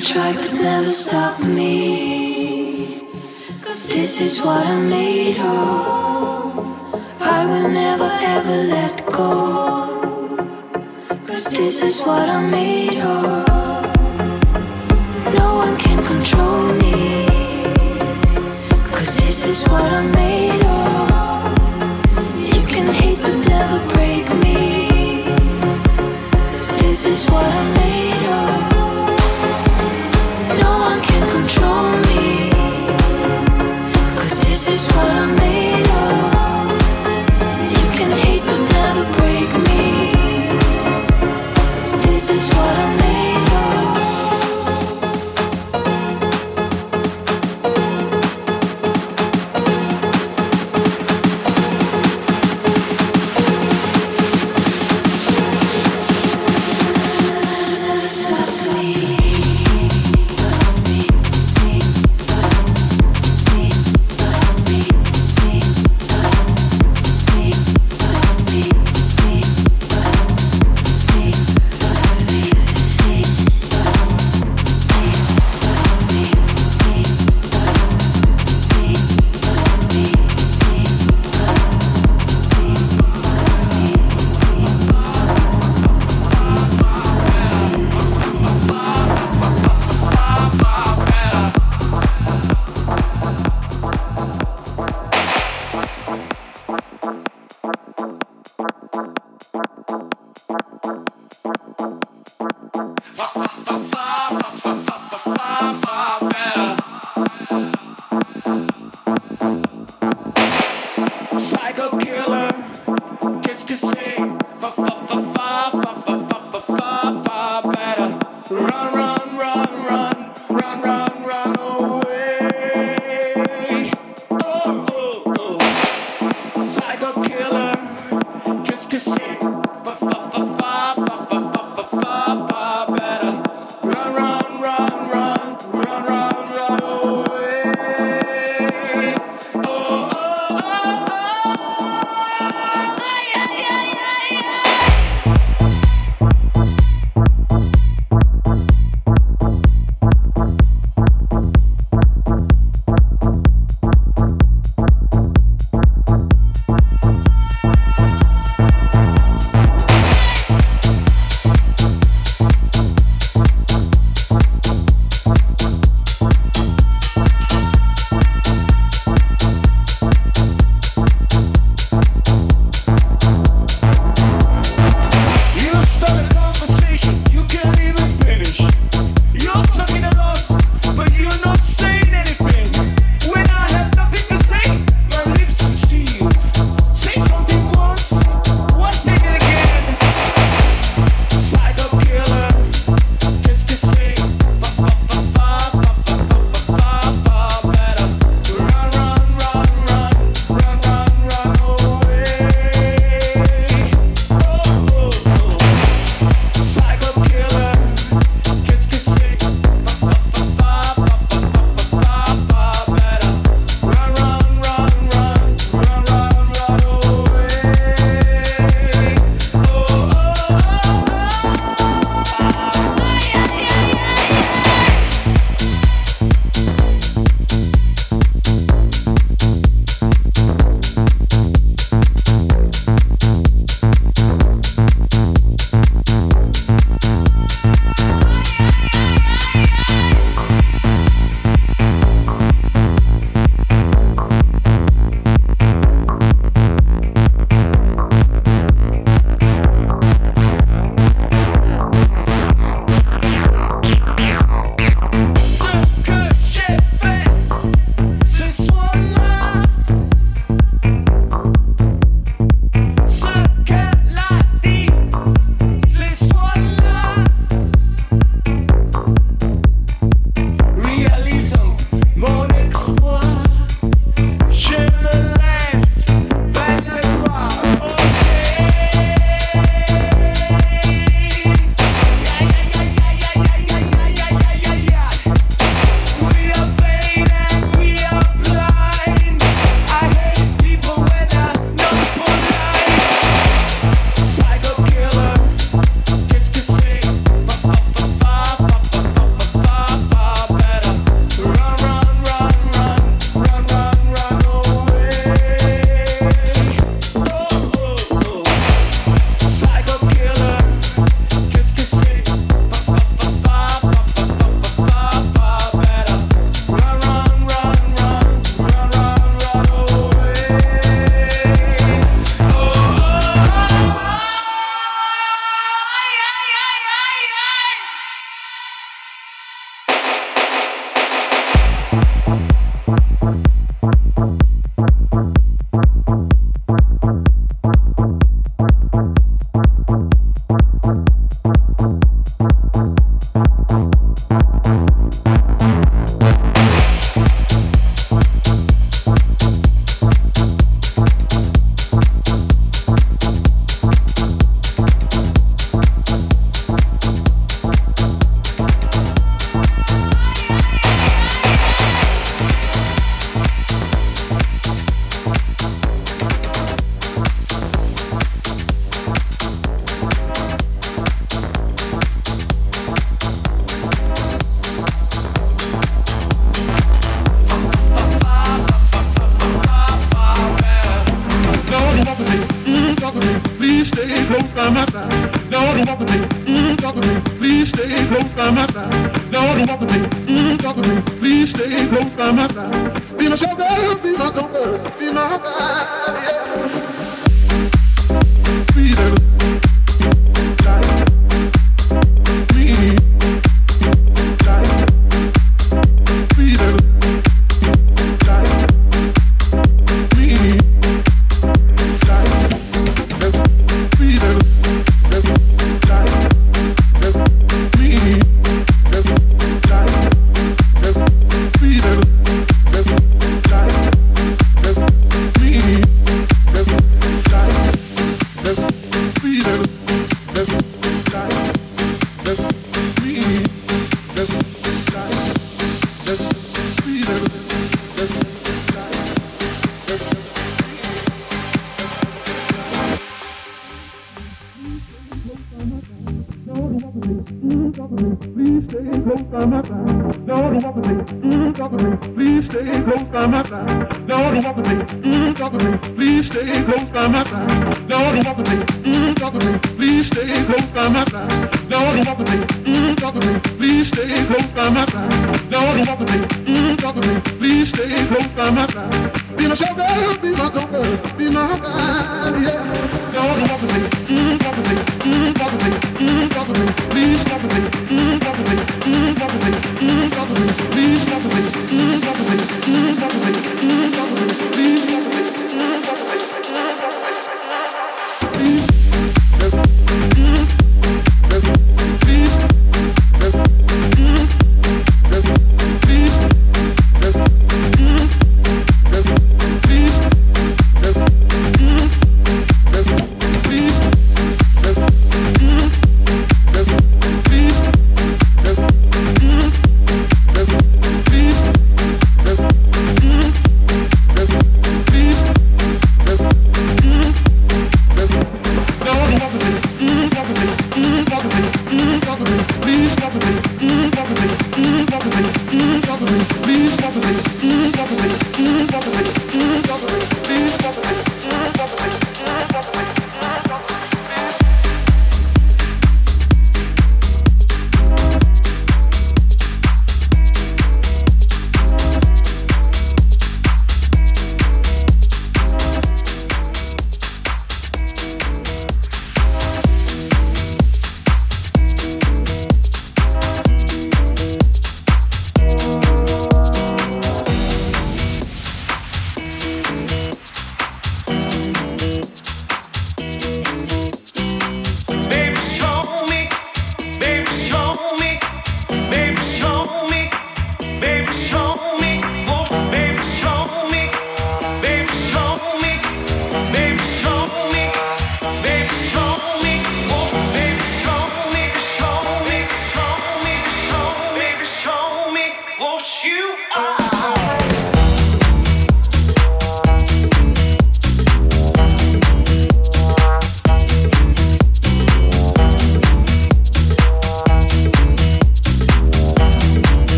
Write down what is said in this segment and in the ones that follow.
stop me. Cause this is what I'm made of. I will never ever let go. Cause this is what I'm made of. No one can control me. Cause this is what I'm made of. You can hate but never break me. Cause this is what I'm made of. This is what I'm made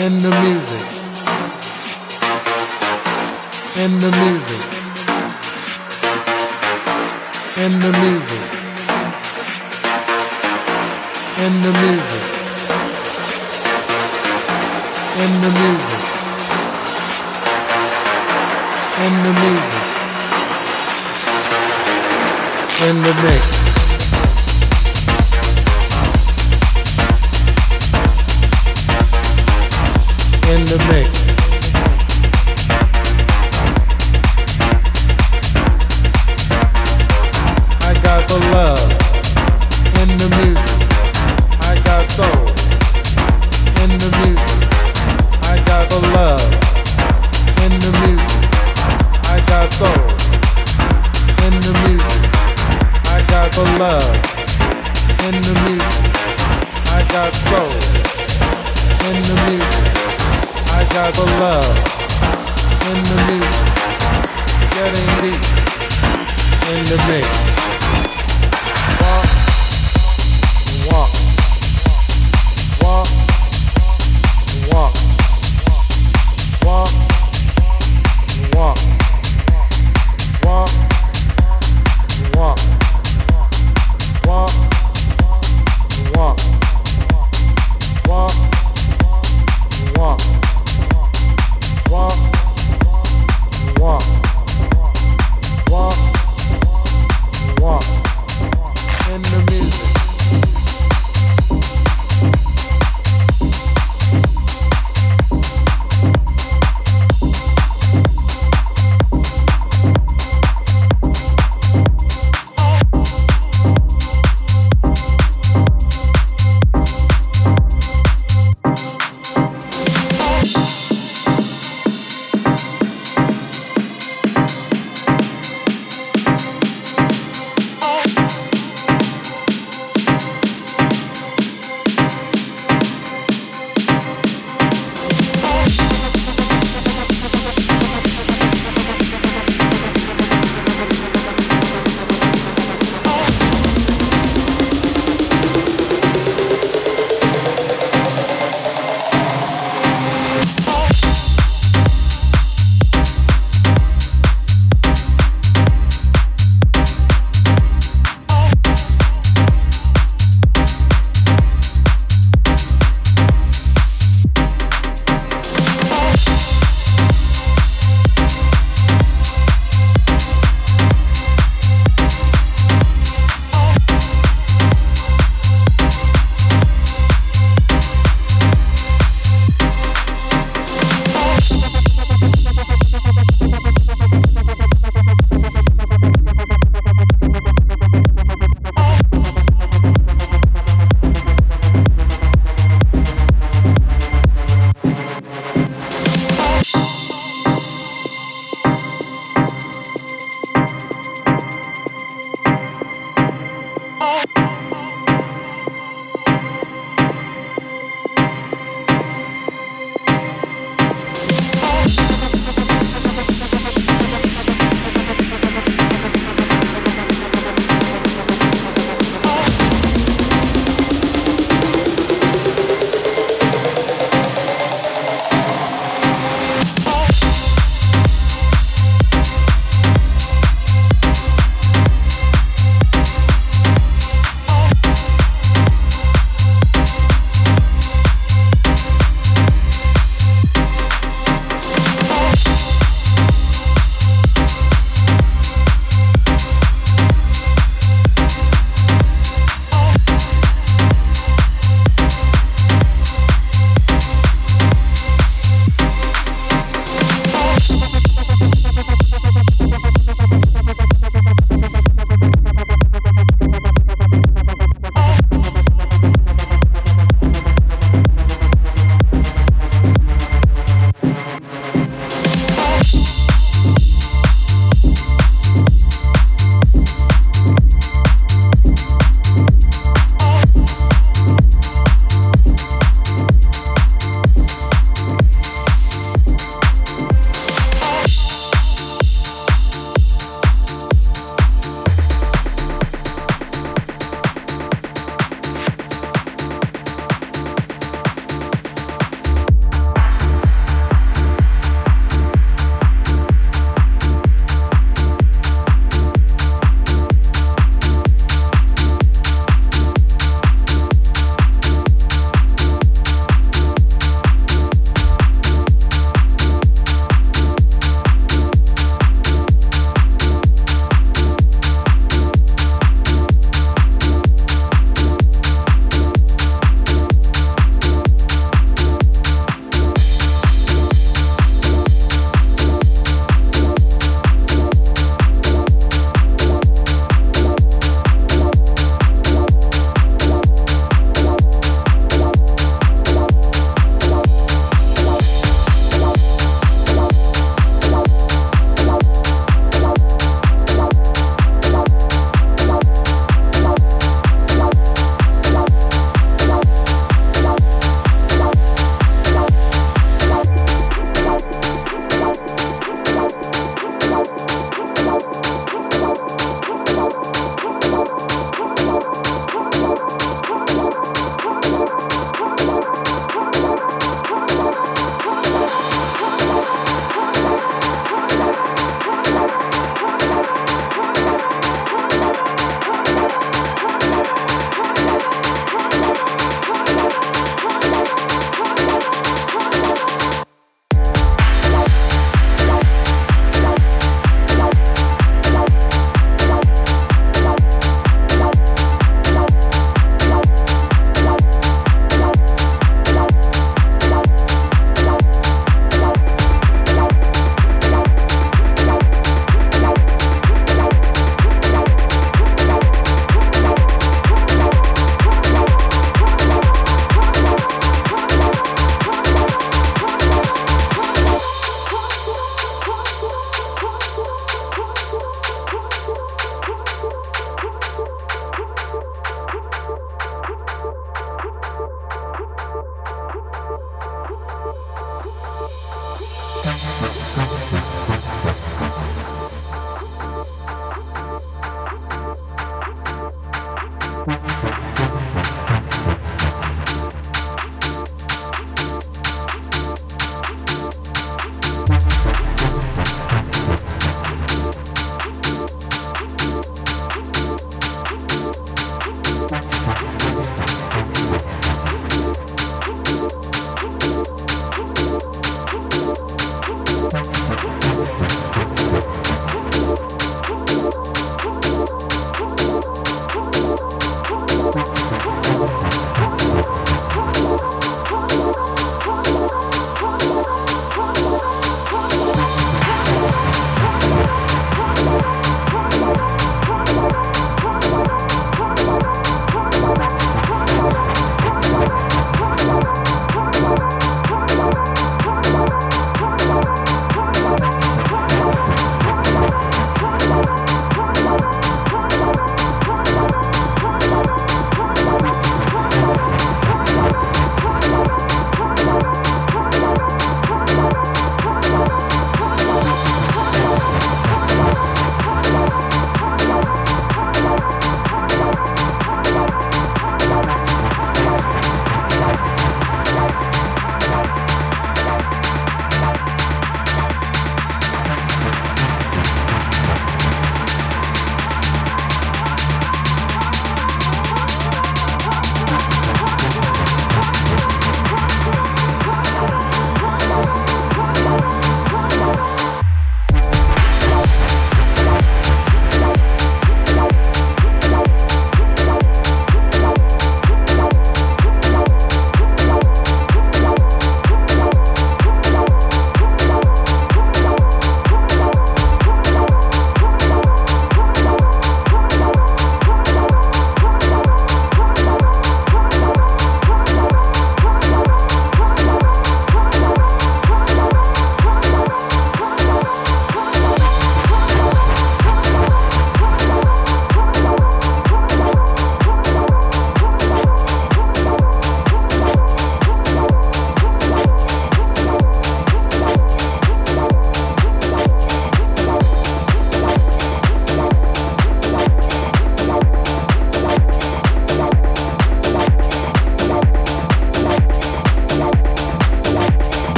in the music. In the music. In the music. In the music. In the music.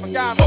Well,